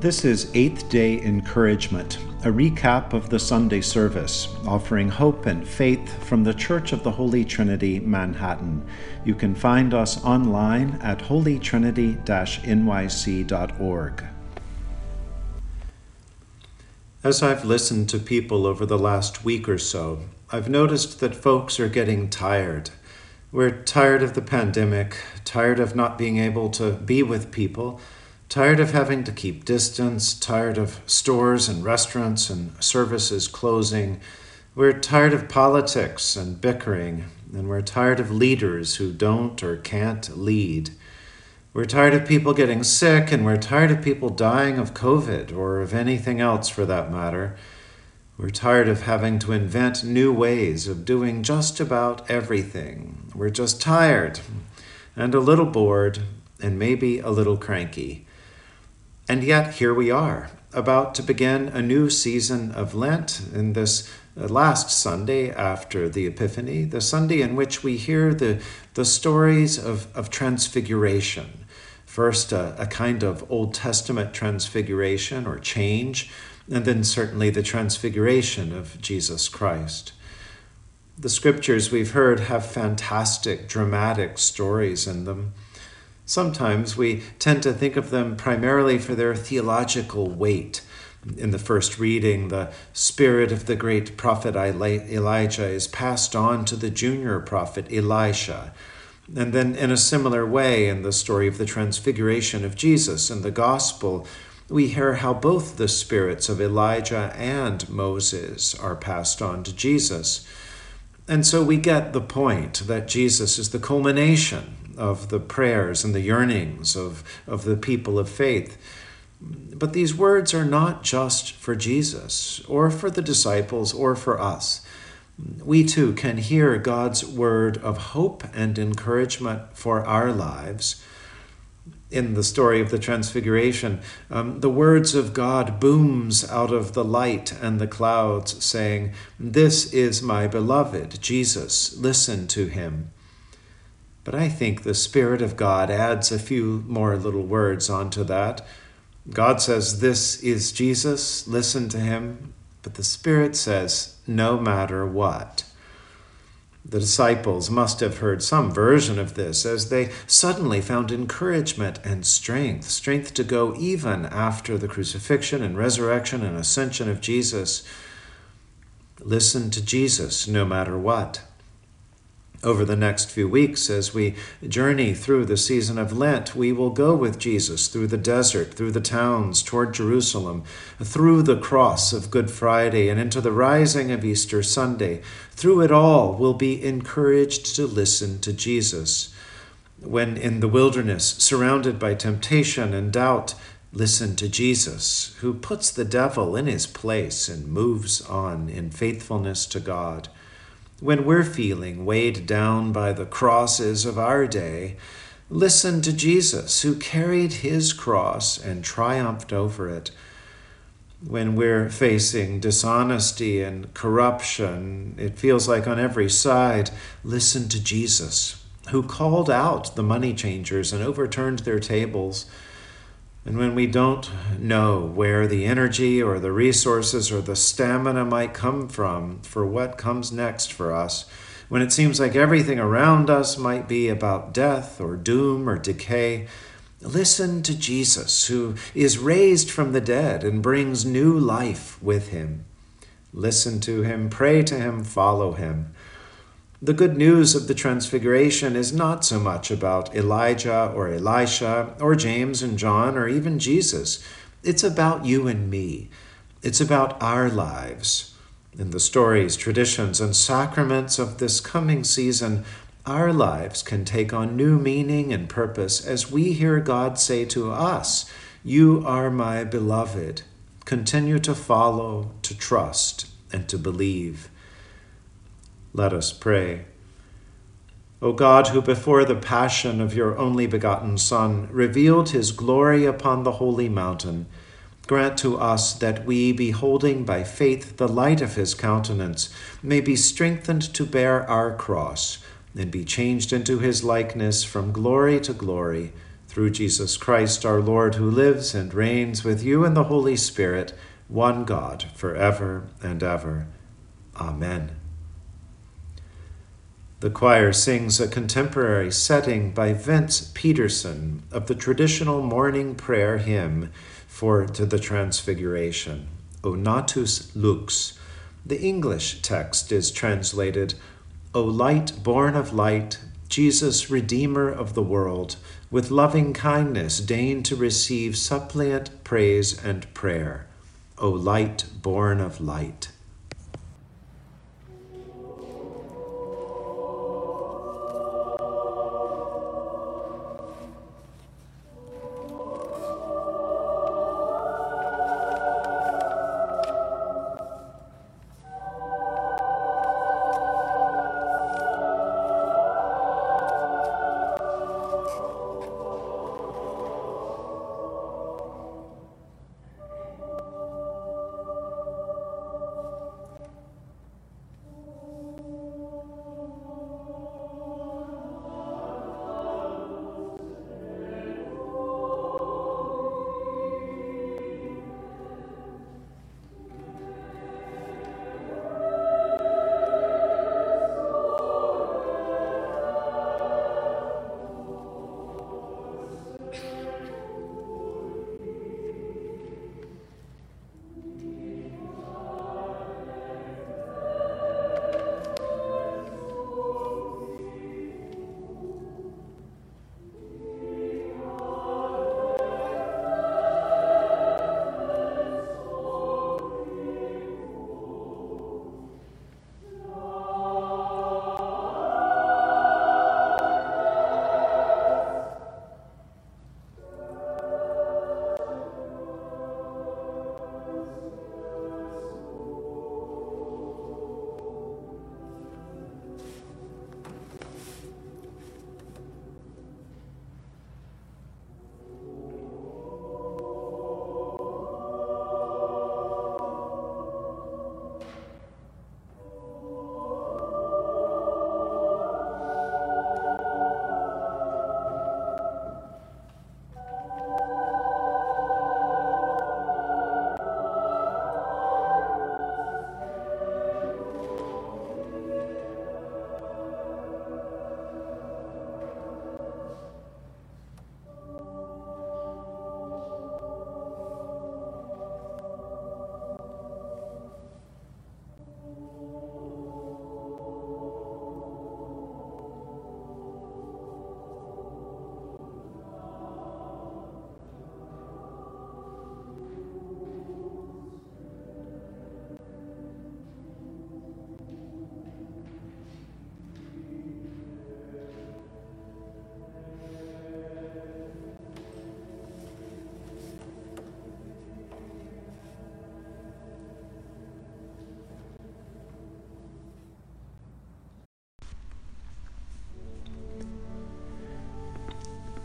This is Eighth Day Encouragement, a recap of the Sunday service, offering hope and faith from the Church of the Holy Trinity, Manhattan. You can find us online at holytrinity nyc.org. As I've listened to people over the last week or so, I've noticed that folks are getting tired. We're tired of the pandemic, tired of not being able to be with people Tired of having to keep distance, tired of stores and restaurants and services closing. We're tired of politics and bickering, and we're tired of leaders who don't or can't lead. We're tired of people getting sick, and we're tired of people dying of COVID or of anything else for that matter. We're tired of having to invent new ways of doing just about everything. We're just tired and a little bored and maybe a little cranky. And yet, here we are, about to begin a new season of Lent in this uh, last Sunday after the Epiphany, the Sunday in which we hear the, the stories of, of transfiguration. First, a, a kind of Old Testament transfiguration or change, and then certainly the transfiguration of Jesus Christ. The scriptures we've heard have fantastic, dramatic stories in them. Sometimes we tend to think of them primarily for their theological weight. In the first reading, the spirit of the great prophet Elijah is passed on to the junior prophet Elisha. And then, in a similar way, in the story of the transfiguration of Jesus in the gospel, we hear how both the spirits of Elijah and Moses are passed on to Jesus. And so we get the point that Jesus is the culmination of the prayers and the yearnings of, of the people of faith. But these words are not just for Jesus or for the disciples or for us. We too can hear God's word of hope and encouragement for our lives. In the story of the Transfiguration, um, the words of God booms out of the light and the clouds, saying, This is my beloved, Jesus, listen to him. But I think the Spirit of God adds a few more little words onto that. God says, This is Jesus, listen to him. But the Spirit says, No matter what. The disciples must have heard some version of this as they suddenly found encouragement and strength, strength to go even after the crucifixion and resurrection and ascension of Jesus. Listen to Jesus no matter what over the next few weeks as we journey through the season of Lent, we will go with Jesus through the desert, through the towns, toward Jerusalem, through the cross of Good Friday, and into the rising of Easter Sunday. Through it all, we'll be encouraged to listen to Jesus. When in the wilderness, surrounded by temptation and doubt, listen to Jesus, who puts the devil in his place and moves on in faithfulness to God when we're feeling weighed down by the crosses of our day, listen to Jesus, who carried his cross and triumphed over it. When we're facing dishonesty and corruption, it feels like on every side, listen to Jesus, who called out the money changers and overturned their tables and when we don't know where the energy or the resources or the stamina might come from for what comes next for us, when it seems like everything around us might be about death or doom or decay, listen to Jesus, who is raised from the dead and brings new life with him. Listen to him, pray to him, follow him. The good news of the Transfiguration is not so much about Elijah or Elisha or James and John or even Jesus. It's about you and me. It's about our lives. In the stories, traditions, and sacraments of this coming season, our lives can take on new meaning and purpose as we hear God say to us, You are my beloved. Continue to follow, to trust, and to believe. Let us pray. O God, who before the passion of your only begotten Son revealed his glory upon the holy mountain, grant to us that we, beholding by faith the light of his countenance, may be strengthened to bear our cross and be changed into his likeness from glory to glory Through Jesus Christ our Lord, who lives and reigns with you in the Holy Spirit, one God, for ever and ever. Amen. The choir sings a contemporary setting by Vince Peterson of the traditional morning prayer hymn for to the Transfiguration, O Nata Lux. The English text is translated, O light born of light, Jesus, Redeemer of the world, with loving kindness deign to receive suppliant praise and prayer. O light born of light.